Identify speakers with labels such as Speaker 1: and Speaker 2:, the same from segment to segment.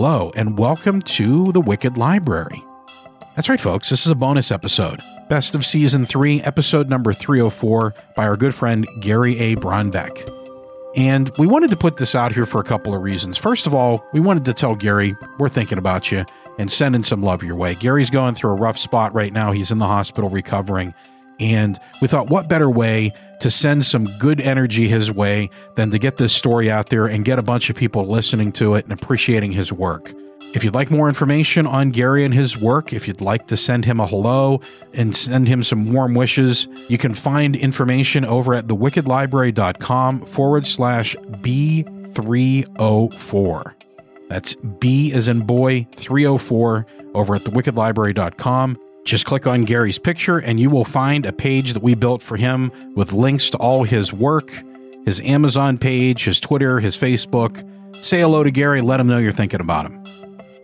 Speaker 1: Hello, and welcome to the Wicked Library. That's right, folks, this is a bonus episode. Best of Season 3, episode number 304, by our good friend Gary A. Braunbeck. And we wanted to put this out here for a couple of reasons. First of all, we wanted to tell Gary we're thinking about you and sending some love your way. Gary's going through a rough spot right now. He's in the hospital recovering. And we thought, what better way to send some good energy his way than to get this story out there and get a bunch of people listening to it and appreciating his work. If you'd like more information on Gary and his work, if you'd like to send him a hello and send him some warm wishes, you can find information over at thewickedlibrary.com forward slash B304. That's B as in boy 304 over at thewickedlibrary.com. Just click on Gary's picture and you will find a page that we built for him with links to all his work, his Amazon page, his Twitter, his Facebook. Say hello to Gary, let him know you're thinking about him.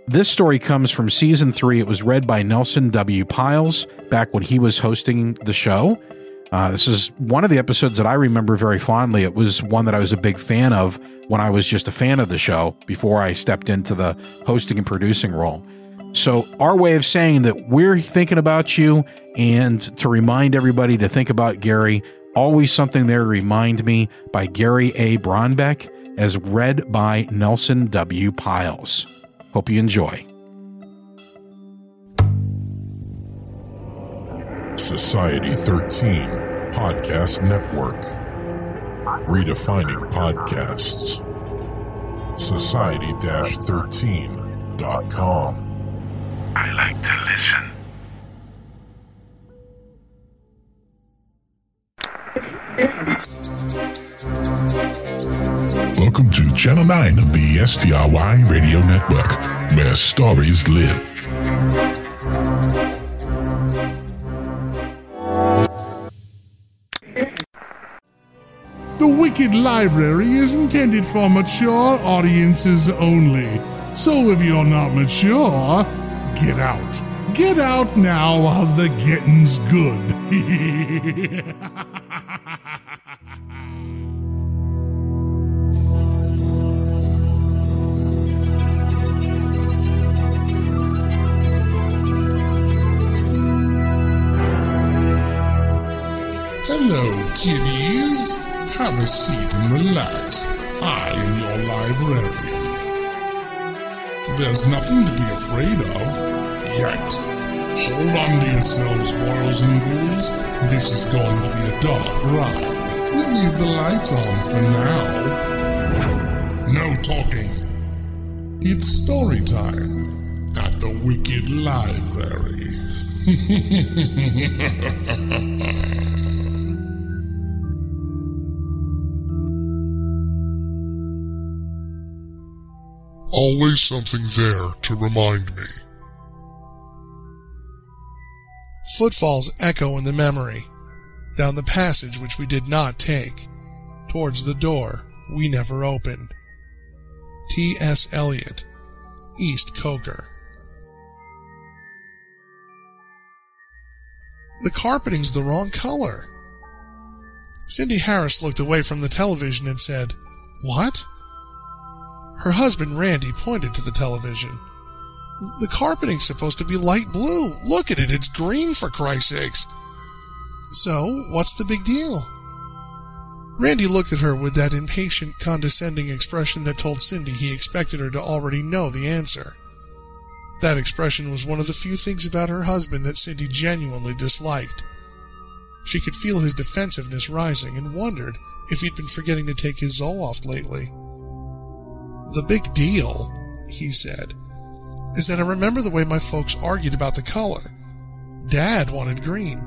Speaker 1: This story comes from season three. It was read by Nelson W. Pyles back when he was hosting the show. Uh, this is one of the episodes that I remember very fondly. It was one that I was a big fan of when I was just a fan of the show before I stepped into the hosting and producing role. So, our way of saying that we're thinking about you and to remind everybody to think about Gary, always something there remind me by Gary A. Braunbeck, as read by Nelson W. Pyles. Hope you enjoy.
Speaker 2: Society 13 Podcast Network. Redefining podcasts. Society 13.com.
Speaker 3: I like to listen.
Speaker 2: Welcome to Channel 9 of the STRY Radio Network, where stories live.
Speaker 4: The Wicked Library is intended for mature audiences only. So if you're not mature, get out. Get out now while the getting's good. Hello, kiddies. Have a seat and relax. I am your librarian. There's nothing to be afraid of yet. Hold on to yourselves, boils and ghouls. This is going to be a dark ride. We'll leave the lights on for now. No talking. It's story time at the Wicked Library.
Speaker 5: Always something there to remind me.
Speaker 6: Footfalls echo in the memory, down the passage which we did not take, towards the door we never opened. T.S. Eliot, East Coker. The carpeting's the wrong color. Cindy Harris looked away from the television and said, What? Her husband Randy pointed to the television. The carpeting's supposed to be light blue. Look at it, it's green for Christ's sakes. So, what's the big deal? Randy looked at her with that impatient, condescending expression that told Cindy he expected her to already know the answer. That expression was one of the few things about her husband that Cindy genuinely disliked. She could feel his defensiveness rising and wondered if he'd been forgetting to take his Zoloft lately. The big deal, he said, is that I remember the way my folks argued about the color. Dad wanted green,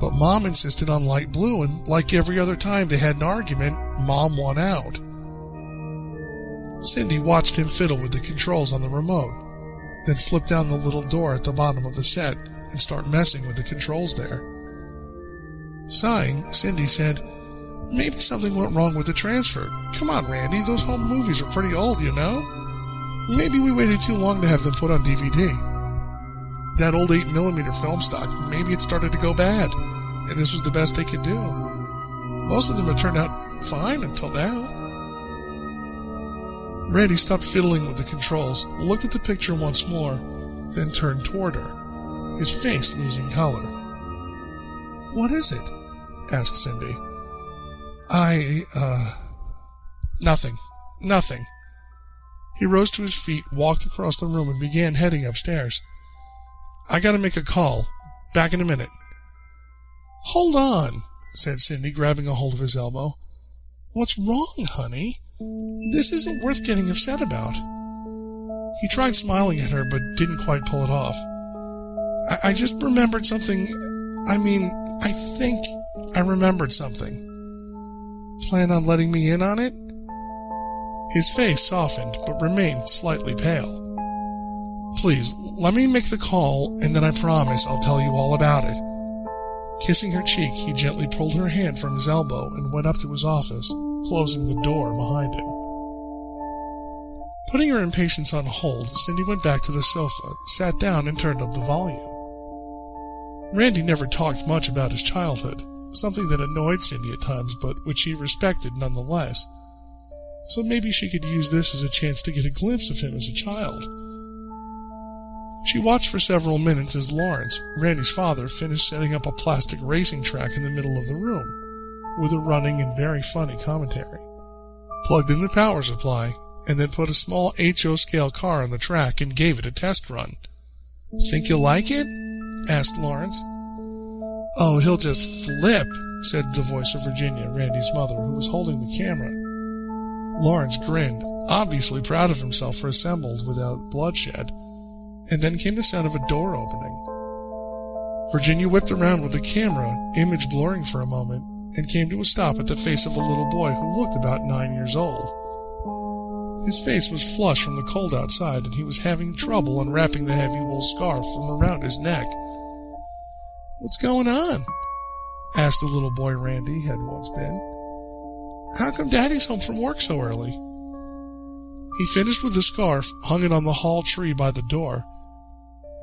Speaker 6: but Mom insisted on light blue, and like every other time they had an argument, Mom won out. Cindy watched him fiddle with the controls on the remote, then flip down the little door at the bottom of the set and start messing with the controls there. Sighing, Cindy said, Maybe something went wrong with the transfer. Come on, Randy, those home movies are pretty old, you know? Maybe we waited too long to have them put on DVD. That old 8mm film stock, maybe it started to go bad, and this was the best they could do. Most of them have turned out fine until now. Randy stopped fiddling with the controls, looked at the picture once more, then turned toward her, his face losing color. What is it? asked Cindy. I, uh, nothing. Nothing. He rose to his feet, walked across the room, and began heading upstairs. I gotta make a call. Back in a minute. Hold on, said Cindy, grabbing a hold of his elbow. What's wrong, honey? This isn't worth getting upset about. He tried smiling at her, but didn't quite pull it off. I, I just remembered something. I mean, I think I remembered something. Plan on letting me in on it? His face softened, but remained slightly pale. Please, let me make the call, and then I promise I'll tell you all about it. Kissing her cheek, he gently pulled her hand from his elbow and went up to his office, closing the door behind him. Putting her impatience on hold, Cindy went back to the sofa, sat down, and turned up the volume. Randy never talked much about his childhood, something that annoyed Cindy at times, but which she respected nonetheless. So maybe she could use this as a chance to get a glimpse of him as a child. She watched for several minutes as Lawrence, Randy's father, finished setting up a plastic racing track in the middle of the room, with a running and very funny commentary. Plugged in the power supply, and then put a small HO scale car on the track and gave it a test run. Think you'll like it? asked Lawrence. Oh, he'll just flip, said the voice of Virginia, Randy's mother, who was holding the camera. Lawrence grinned, obviously proud of himself for assembled without bloodshed, and then came the sound of a door opening. Virginia whipped around with the camera, image blurring for a moment, and came to a stop at the face of a little boy who looked about nine years old. His face was flushed from the cold outside, and he was having trouble unwrapping the heavy wool scarf from around his neck. What's going on? asked the little boy Randy had once been. How come Daddy's home from work so early? He finished with the scarf, hung it on the hall tree by the door,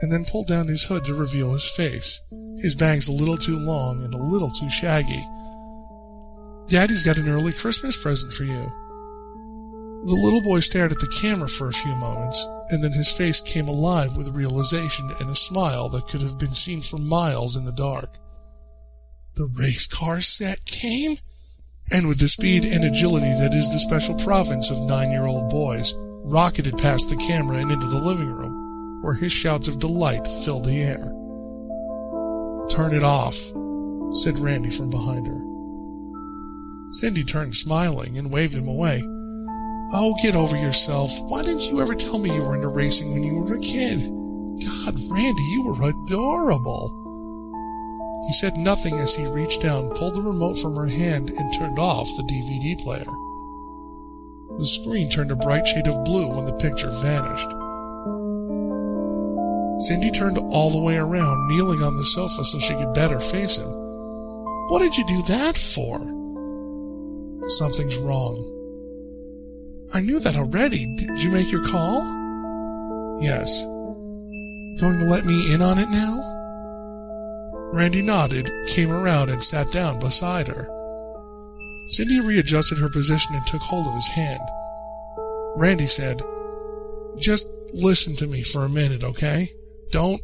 Speaker 6: and then pulled down his hood to reveal his face, his bangs a little too long and a little too shaggy. Daddy's got an early Christmas present for you. The little boy stared at the camera for a few moments, and then his face came alive with realization and a smile that could have been seen for miles in the dark. The race car set came? And with the speed and agility that is the special province of nine year old boys, rocketed past the camera and into the living room, where his shouts of delight filled the air. Turn it off, said Randy from behind her. Cindy turned smiling and waved him away. Oh, get over yourself. Why didn't you ever tell me you were into racing when you were a kid? God, Randy, you were adorable. He said nothing as he reached down, pulled the remote from her hand, and turned off the DVD player. The screen turned a bright shade of blue when the picture vanished. Cindy turned all the way around, kneeling on the sofa so she could better face him. What did you do that for? Something's wrong. I knew that already. Did you make your call? Yes. Going to let me in on it now? Randy nodded, came around, and sat down beside her. Cindy readjusted her position and took hold of his hand. Randy said, Just listen to me for a minute, okay? Don't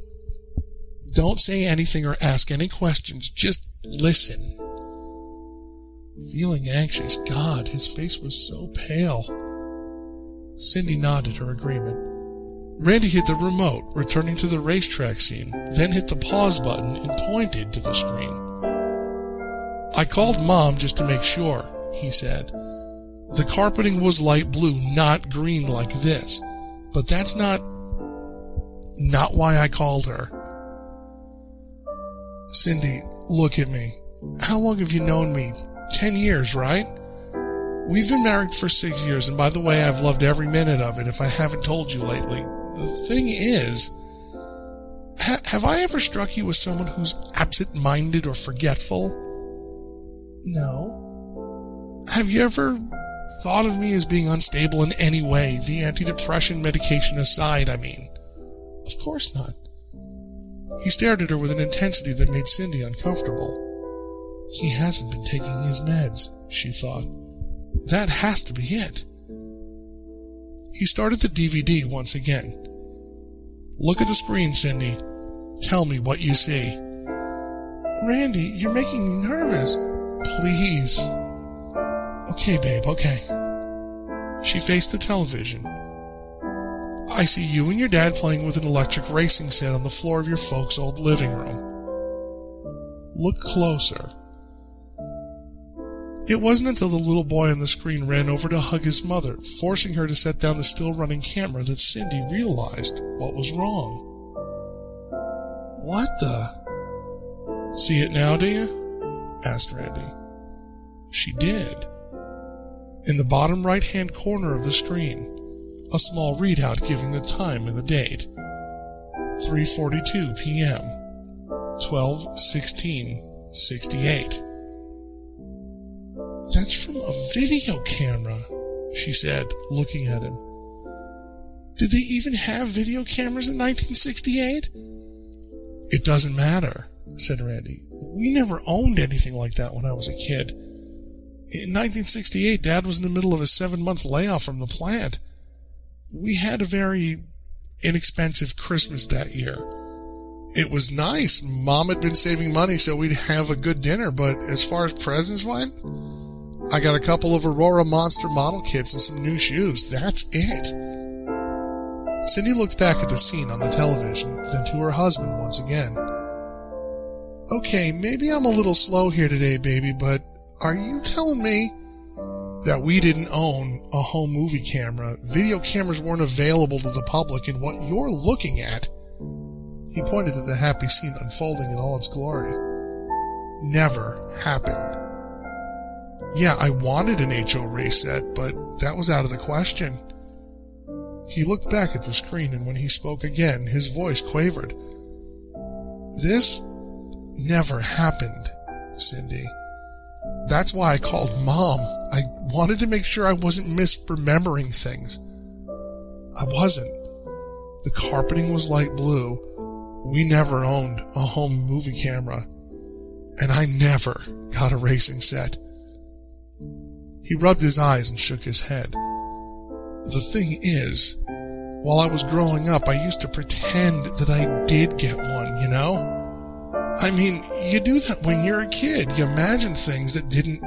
Speaker 6: don't say anything or ask any questions. Just listen. Feeling anxious, God, his face was so pale. Cindy nodded her agreement. Randy hit the remote, returning to the racetrack scene, then hit the pause button and pointed to the screen. I called Mom just to make sure, he said. The carpeting was light blue, not green like this. But that's not. not why I called her. Cindy, look at me. How long have you known me? Ten years, right? We've been married for six years, and by the way, I've loved every minute of it if I haven't told you lately. The thing is, ha- have I ever struck you as someone who's absent minded or forgetful? No. Have you ever thought of me as being unstable in any way, the antidepressant medication aside, I mean? Of course not. He stared at her with an intensity that made Cindy uncomfortable. He hasn't been taking his meds, she thought. That has to be it. He started the DVD once again. Look at the screen, Cindy. Tell me what you see. Randy, you're making me nervous. Please. Okay, babe, okay. She faced the television. I see you and your dad playing with an electric racing set on the floor of your folks' old living room. Look closer. It wasn't until the little boy on the screen ran over to hug his mother, forcing her to set down the still running camera, that Cindy realized what was wrong. What the? See it now, do you? asked Randy. She did. In the bottom right hand corner of the screen, a small readout giving the time and the date. 3:42 p.m. 12:16:68. That's from a video camera, she said, looking at him. Did they even have video cameras in 1968? It doesn't matter, said Randy. We never owned anything like that when I was a kid. In 1968, Dad was in the middle of a seven month layoff from the plant. We had a very inexpensive Christmas that year. It was nice. Mom had been saving money so we'd have a good dinner, but as far as presents went, I got a couple of Aurora Monster model kits and some new shoes. That's it. Cindy looked back at the scene on the television, then to her husband once again. Okay, maybe I'm a little slow here today, baby, but are you telling me that we didn't own a home movie camera? Video cameras weren't available to the public, and what you're looking at, he pointed to the happy scene unfolding in all its glory, never happened. Yeah, I wanted an HO race set, but that was out of the question. He looked back at the screen, and when he spoke again, his voice quavered. This never happened, Cindy. That's why I called Mom. I wanted to make sure I wasn't misremembering things. I wasn't. The carpeting was light blue. We never owned a home movie camera. And I never got a racing set. He rubbed his eyes and shook his head. The thing is, while I was growing up, I used to pretend that I did get one, you know? I mean, you do that when you're a kid. You imagine things that didn't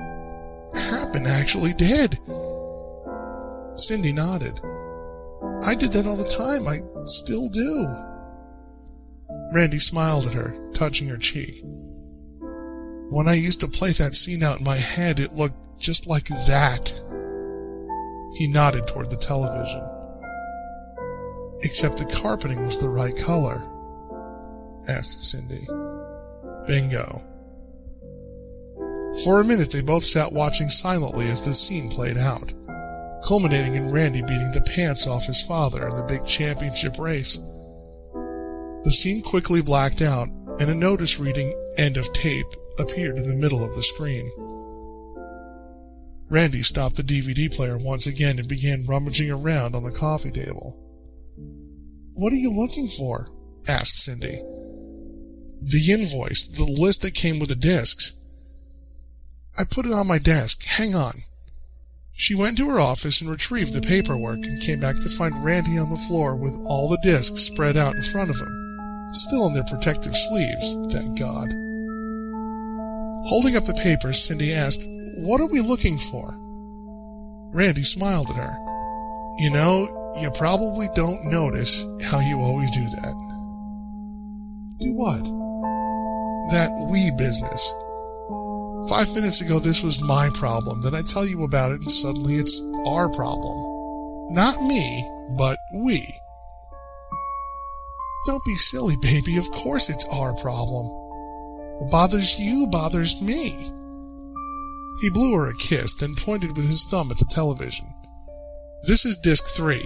Speaker 6: happen actually did. Cindy nodded. I did that all the time. I still do. Randy smiled at her, touching her cheek. When I used to play that scene out in my head, it looked just like that. He nodded toward the television. Except the carpeting was the right color, asked Cindy. Bingo. For a minute, they both sat watching silently as the scene played out, culminating in Randy beating the pants off his father in the big championship race. The scene quickly blacked out, and a notice reading end of tape appeared in the middle of the screen. Randy stopped the DVD player once again and began rummaging around on the coffee table. What are you looking for? asked Cindy. The invoice, the list that came with the discs. I put it on my desk. Hang on. She went to her office and retrieved the paperwork and came back to find Randy on the floor with all the discs spread out in front of him, still in their protective sleeves, thank God. Holding up the papers, Cindy asked, What are we looking for? Randy smiled at her. You know, you probably don't notice how you always do that. Do what? That we business. Five minutes ago, this was my problem. Then I tell you about it, and suddenly it's our problem. Not me, but we. Don't be silly, baby. Of course it's our problem. What bothers you bothers me. He blew her a kiss, then pointed with his thumb at the television. This is disc three.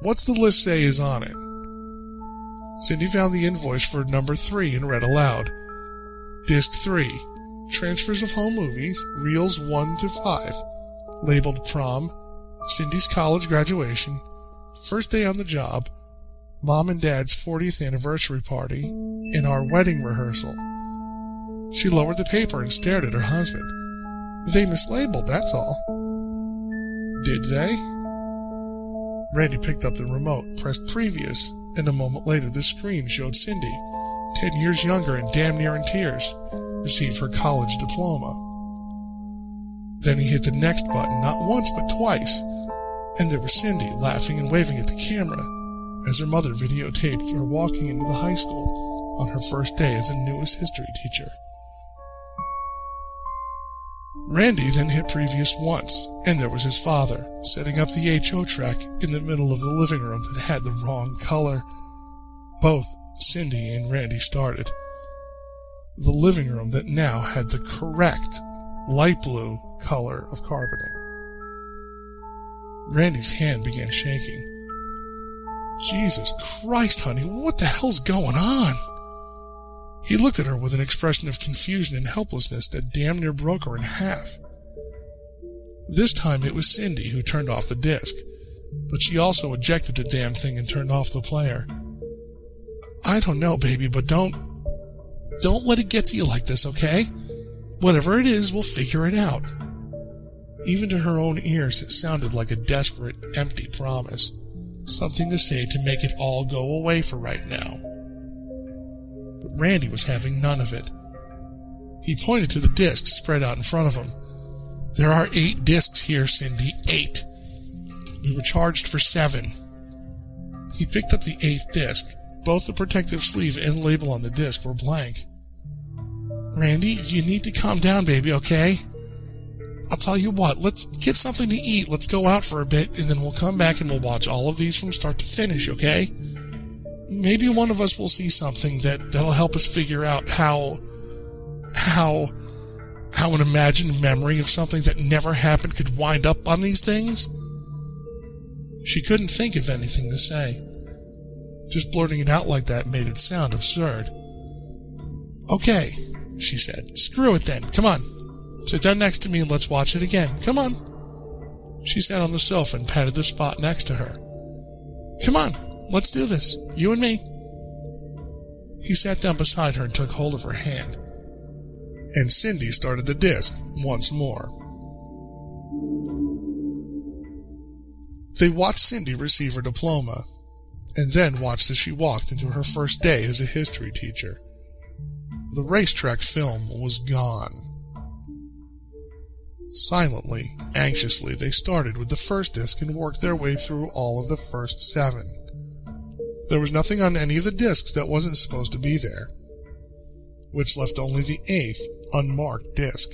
Speaker 6: What's the list say is on it? Cindy found the invoice for number three and read aloud. Disc three. Transfers of home movies, reels one to five. Labeled prom, Cindy's college graduation, first day on the job, mom and dad's 40th anniversary party, and our wedding rehearsal. She lowered the paper and stared at her husband. They mislabeled, that's all. Did they? Randy picked up the remote, pressed previous, and a moment later the screen showed Cindy, 10 years younger and damn near in tears, receive her college diploma. Then he hit the next button, not once but twice, and there was Cindy laughing and waving at the camera as her mother videotaped her walking into the high school on her first day as a newest history teacher. Randy then hit previous once, and there was his father, setting up the HO track in the middle of the living room that had the wrong color. Both Cindy and Randy started. The living room that now had the correct light blue color of carpeting. Randy's hand began shaking. Jesus Christ, honey, what the hell's going on? He looked at her with an expression of confusion and helplessness that damn near broke her in half. This time it was Cindy who turned off the disc, but she also ejected the damn thing and turned off the player. I don't know, baby, but don't. Don't let it get to you like this, okay? Whatever it is, we'll figure it out. Even to her own ears, it sounded like a desperate, empty promise. Something to say to make it all go away for right now but Randy was having none of it. He pointed to the discs spread out in front of him. There are eight discs here, Cindy. Eight. We were charged for seven. He picked up the eighth disc. Both the protective sleeve and label on the disc were blank. Randy, you need to calm down, baby, okay? I'll tell you what, let's get something to eat. Let's go out for a bit, and then we'll come back and we'll watch all of these from start to finish, okay? Maybe one of us will see something that that'll help us figure out how how how an imagined memory of something that never happened could wind up on these things. She couldn't think of anything to say. Just blurting it out like that made it sound absurd. Okay, she said. Screw it then. Come on. Sit down next to me and let's watch it again. Come on. She sat on the sofa and patted the spot next to her. Come on. Let's do this. You and me. He sat down beside her and took hold of her hand. And Cindy started the disc once more. They watched Cindy receive her diploma, and then watched as she walked into her first day as a history teacher. The racetrack film was gone. Silently, anxiously, they started with the first disc and worked their way through all of the first seven. There was nothing on any of the discs that wasn't supposed to be there, which left only the eighth unmarked disc.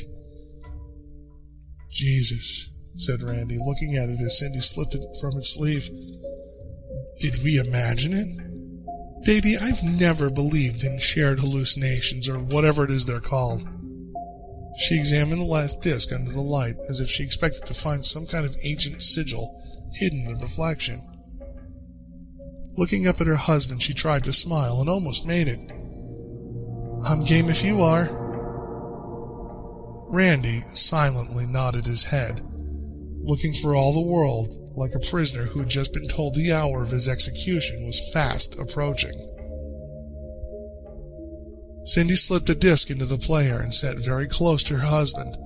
Speaker 6: Jesus, said Randy, looking at it as Cindy slipped it from its sleeve. Did we imagine it? Baby, I've never believed in shared hallucinations or whatever it is they're called. She examined the last disc under the light as if she expected to find some kind of ancient sigil hidden in the reflection. Looking up at her husband, she tried to smile and almost made it. I'm game if you are. Randy silently nodded his head, looking for all the world like a prisoner who had just been told the hour of his execution was fast approaching. Cindy slipped a disc into the player and sat very close to her husband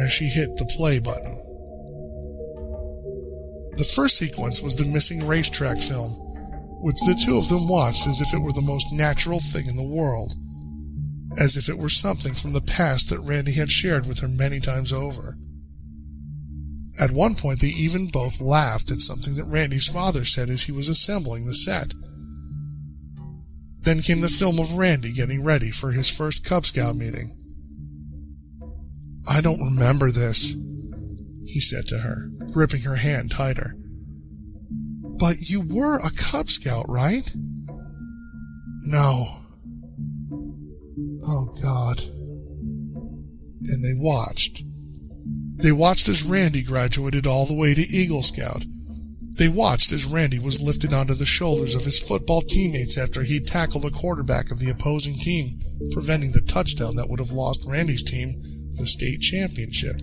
Speaker 6: as she hit the play button. The first sequence was the missing racetrack film which the two of them watched as if it were the most natural thing in the world, as if it were something from the past that Randy had shared with her many times over. At one point, they even both laughed at something that Randy's father said as he was assembling the set. Then came the film of Randy getting ready for his first Cub Scout meeting. I don't remember this, he said to her, gripping her hand tighter. But you were a Cub Scout, right? No. Oh, God. And they watched. They watched as Randy graduated all the way to Eagle Scout. They watched as Randy was lifted onto the shoulders of his football teammates after he'd tackled the quarterback of the opposing team, preventing the touchdown that would have lost Randy's team the state championship.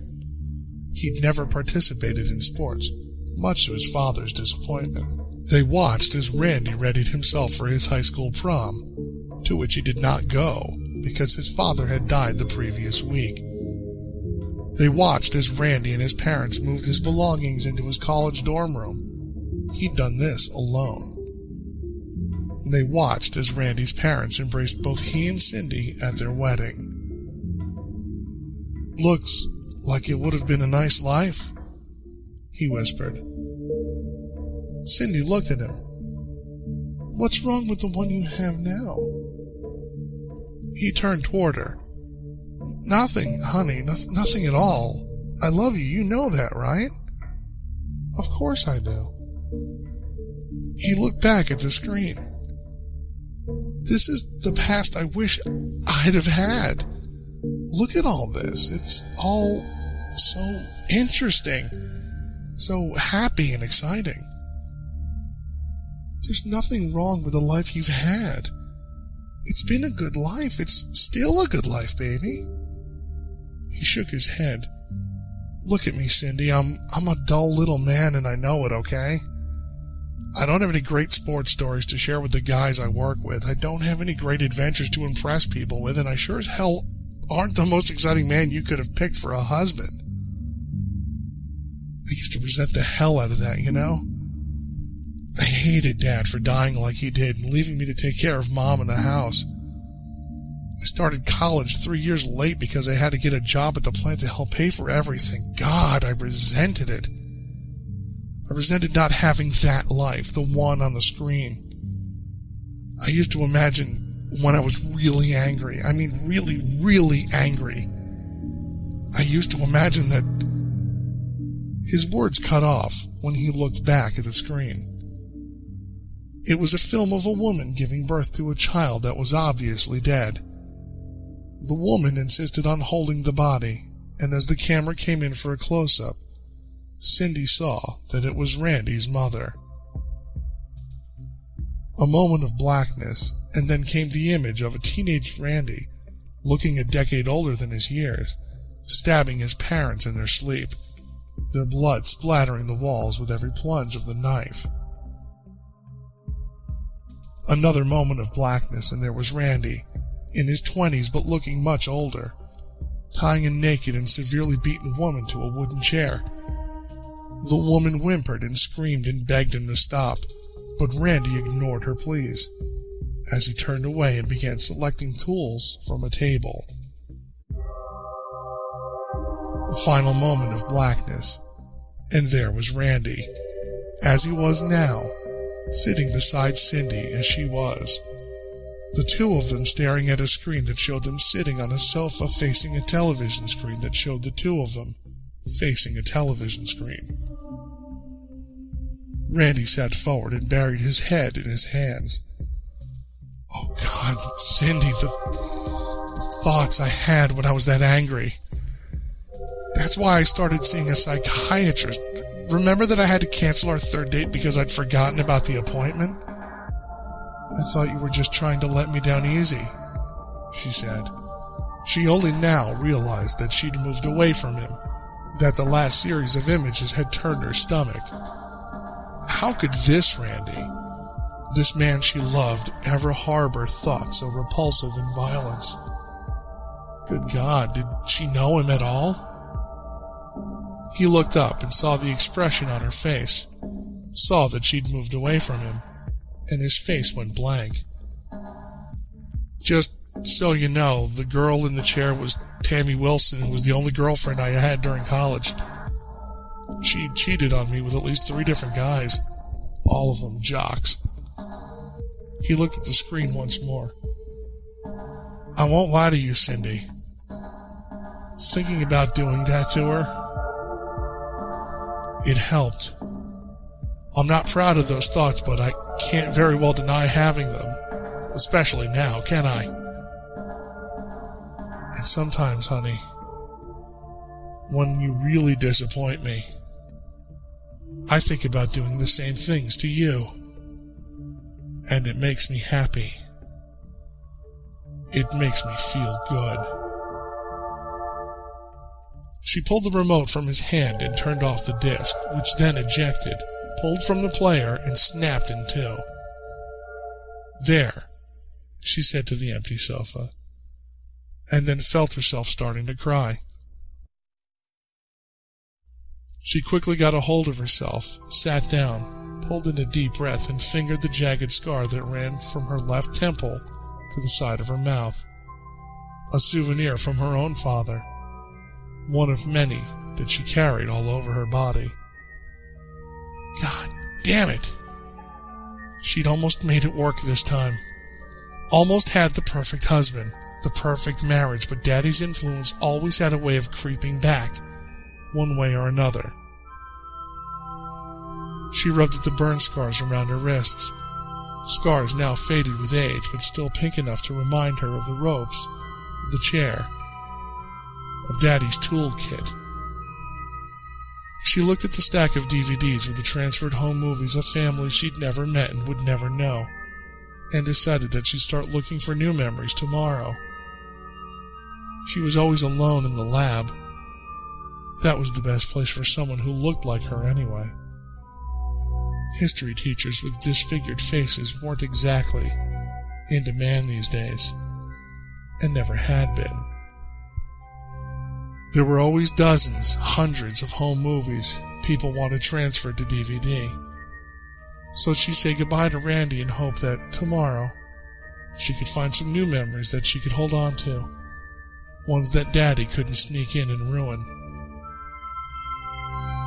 Speaker 6: He'd never participated in sports, much to his father's disappointment. They watched as Randy readied himself for his high school prom, to which he did not go because his father had died the previous week. They watched as Randy and his parents moved his belongings into his college dorm room, He'd done this alone. They watched as Randy's parents embraced both he and Cindy at their wedding. Looks like it would have been a nice life, he whispered. Cindy looked at him. What's wrong with the one you have now? He turned toward her. Nothing, honey, no- nothing at all. I love you, you know that, right? Of course I do. He looked back at the screen. This is the past I wish I'd have had. Look at all this. It's all so interesting, so happy and exciting. There's nothing wrong with the life you've had. It's been a good life. It's still a good life, baby. He shook his head. Look at me, Cindy. I'm I'm a dull little man and I know it, okay? I don't have any great sports stories to share with the guys I work with. I don't have any great adventures to impress people with, and I sure as hell aren't the most exciting man you could have picked for a husband. I used to resent the hell out of that, you know? I hated Dad for dying like he did and leaving me to take care of Mom in the house. I started college three years late because I had to get a job at the plant to help pay for everything. God, I resented it. I resented not having that life, the one on the screen. I used to imagine when I was really angry, I mean really, really angry. I used to imagine that his words cut off when he looked back at the screen. It was a film of a woman giving birth to a child that was obviously dead. The woman insisted on holding the body, and as the camera came in for a close-up, Cindy saw that it was Randy's mother. A moment of blackness, and then came the image of a teenage Randy, looking a decade older than his years, stabbing his parents in their sleep, their blood splattering the walls with every plunge of the knife. Another moment of blackness, and there was Randy, in his twenties but looking much older, tying a naked and severely beaten woman to a wooden chair. The woman whimpered and screamed and begged him to stop, but Randy ignored her pleas as he turned away and began selecting tools from a table. Final moment of blackness, and there was Randy, as he was now, sitting beside Cindy as she was. The two of them staring at a screen that showed them sitting on a sofa facing a television screen that showed the two of them facing a television screen. Randy sat forward and buried his head in his hands. Oh God, Cindy, the, the thoughts I had when I was that angry. That's why I started seeing a psychiatrist. Remember that I had to cancel our third date because I'd forgotten about the appointment? I thought you were just trying to let me down easy, she said. She only now realized that she'd moved away from him, that the last series of images had turned her stomach. How could this Randy, this man she loved, ever harbor thoughts so repulsive and violence? Good God, did she know him at all? He looked up and saw the expression on her face, saw that she'd moved away from him, and his face went blank. Just so you know, the girl in the chair was Tammy Wilson, who was the only girlfriend I had during college. She cheated on me with at least three different guys, all of them jocks. He looked at the screen once more. I won't lie to you, Cindy. Thinking about doing that to her, it helped. I'm not proud of those thoughts, but I can't very well deny having them, especially now, can I? And sometimes, honey, when you really disappoint me, I think about doing the same things to you. And it makes me happy. It makes me feel good. She pulled the remote from his hand and turned off the disc, which then ejected, pulled from the player, and snapped in two. There, she said to the empty sofa, and then felt herself starting to cry. She quickly got a hold of herself, sat down,
Speaker 7: pulled in a deep breath, and fingered the jagged scar that ran from her left temple to the side of her mouth. A souvenir from her own father. One of many that she carried all over her body. God damn it! She'd almost made it work this time. Almost had the perfect husband, the perfect marriage, but Daddy's influence always had a way of creeping back, one way or another. She rubbed at the burn scars around her wrists. Scars now faded with age, but still pink enough to remind her of the ropes, the chair, of Daddy's toolkit. She looked at the stack of DVDs with the transferred home movies of families she'd never met and would never know, and decided that she'd start looking for new memories tomorrow. She was always alone in the lab. That was the best place for someone who looked like her anyway. History teachers with disfigured faces weren't exactly in demand these days, and never had been. There were always dozens, hundreds of home movies people wanted transferred to DVD. So she'd say goodbye to Randy and hope that tomorrow she could find some new memories that she could hold on to. Ones that Daddy couldn't sneak in and ruin.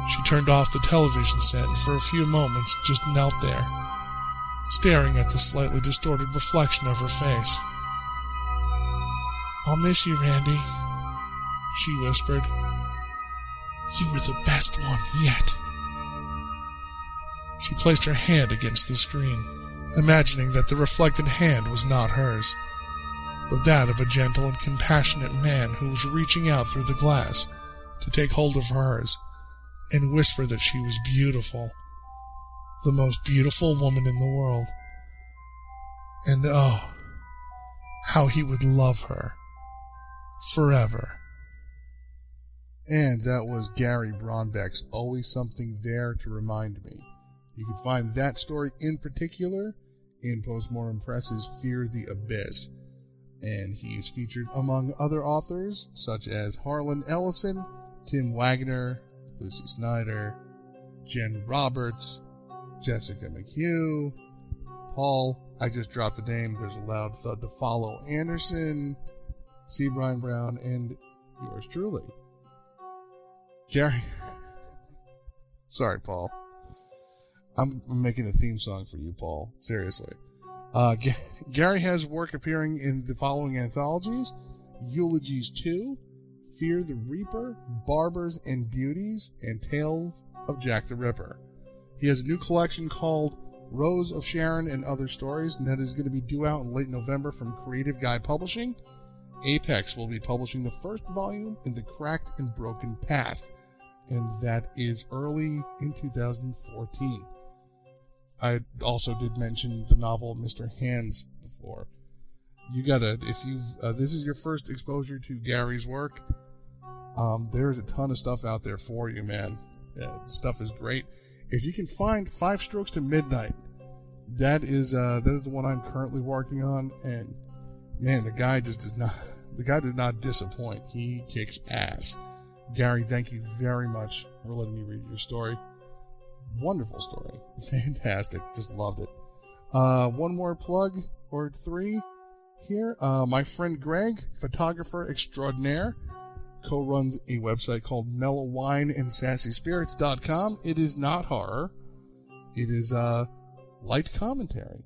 Speaker 7: She turned off the television set and for a few moments just knelt there, staring at the slightly distorted reflection of her face. I'll miss you, Randy, she whispered. You were the best one yet. She placed her hand against the screen, imagining that the reflected hand was not hers, but that of a gentle and compassionate man who was reaching out through the glass to take hold of hers and whisper that she was beautiful, the most beautiful woman in the world. And oh, how he would love her forever.
Speaker 6: And that was Gary Braunbeck's Always Something There to Remind Me. You can find that story in particular in Postmortem Press's Fear the Abyss. And he's featured among other authors such as Harlan Ellison, Tim Waggoner, Lucy Snyder, Jen Roberts, Jessica McHugh, Paul, I just dropped the name, there's a loud thud to follow, Anderson, C. Bryan Brown, and yours truly. Gary. Sorry, Paul. I'm making a theme song for you, Paul. Seriously. Uh, G- Gary has work appearing in the following anthologies Eulogies 2, Fear the Reaper, Barbers and Beauties, and Tales of Jack the Ripper. He has a new collection called Rose of Sharon and Other Stories, and that is going to be due out in late November from Creative Guy Publishing. Apex will be publishing the first volume in The Cracked and Broken Path, and that is early in 2014. I also did mention the novel Mr. Hands before. You gotta, if you uh, this is your first exposure to Gary's work, um, there's a ton of stuff out there for you, man. Yeah, stuff is great. If you can find Five Strokes to Midnight, that is uh, that is the one I'm currently working on, and man, the guy just does not the guy does not disappoint. He kicks ass. Gary, thank you very much for letting me read your story. Wonderful story. Fantastic. Just loved it. Uh, one more plug or three here. Uh, my friend Greg, photographer extraordinaire, co-runs a website called Mellow Wine and Sassy Spirits.com. It is not horror. It is, uh, light commentary.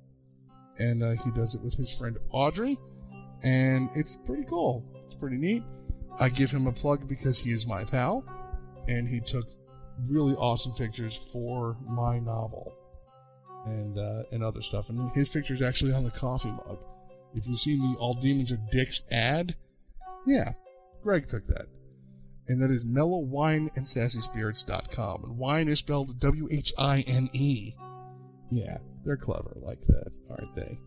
Speaker 6: And, uh, he does it with his friend Audrey. And it's pretty cool. It's pretty neat. I give him a plug because he is my pal. And he took really awesome pictures for my novel and uh, and other stuff. And his picture is actually on the coffee mug. If you've seen the All Demons Are Dicks ad, yeah, Greg took that. And that is mellow wine and sassy spirits.com. And wine is spelled W H I N E. Yeah, they're clever like that, aren't they?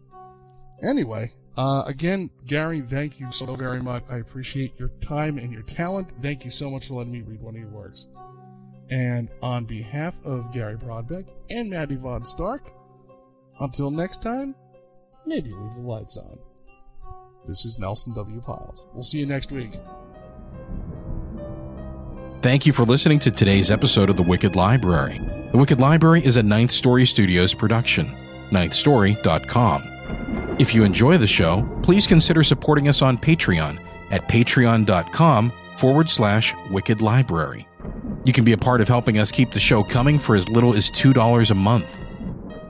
Speaker 6: Anyway, uh, again, Gary, thank you so very much. I appreciate your time and your talent. Thank you so much for letting me read one of your works. And on behalf of Gary Braunbeck and Maddie Von Stark, until next time, maybe leave the lights on. This is Nelson W. Pyles. We'll see you next week.
Speaker 1: Thank you for listening to today's episode of The Wicked Library. The Wicked Library is a Ninth Story Studios production. NinthStory.com. If you enjoy the show, please consider supporting us on Patreon at patreon.com forward slash Wicked Library. You can be a part of helping us keep the show coming for as little as $2 a month.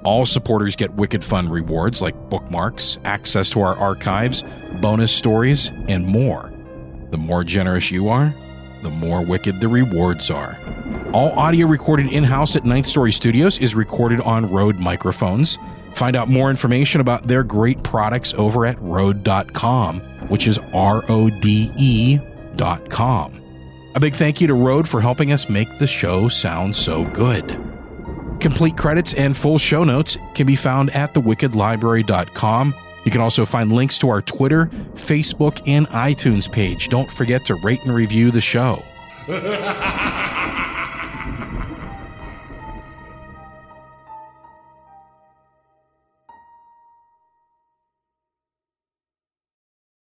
Speaker 1: All supporters get Wicked Fun rewards like bookmarks, access to our archives, bonus stories, and more. The more generous you are, the more wicked the rewards are. All audio recorded in house at Ninth Story Studios is recorded on Rode microphones. Find out more information about their great products over at Rode.com, which is R O D E.com. A big thank you to Rode for helping us make the show sound so good. Complete credits and full show notes can be found at thewickedlibrary.com. You can also find links to our Twitter, Facebook, and iTunes page. Don't forget to rate and review the show.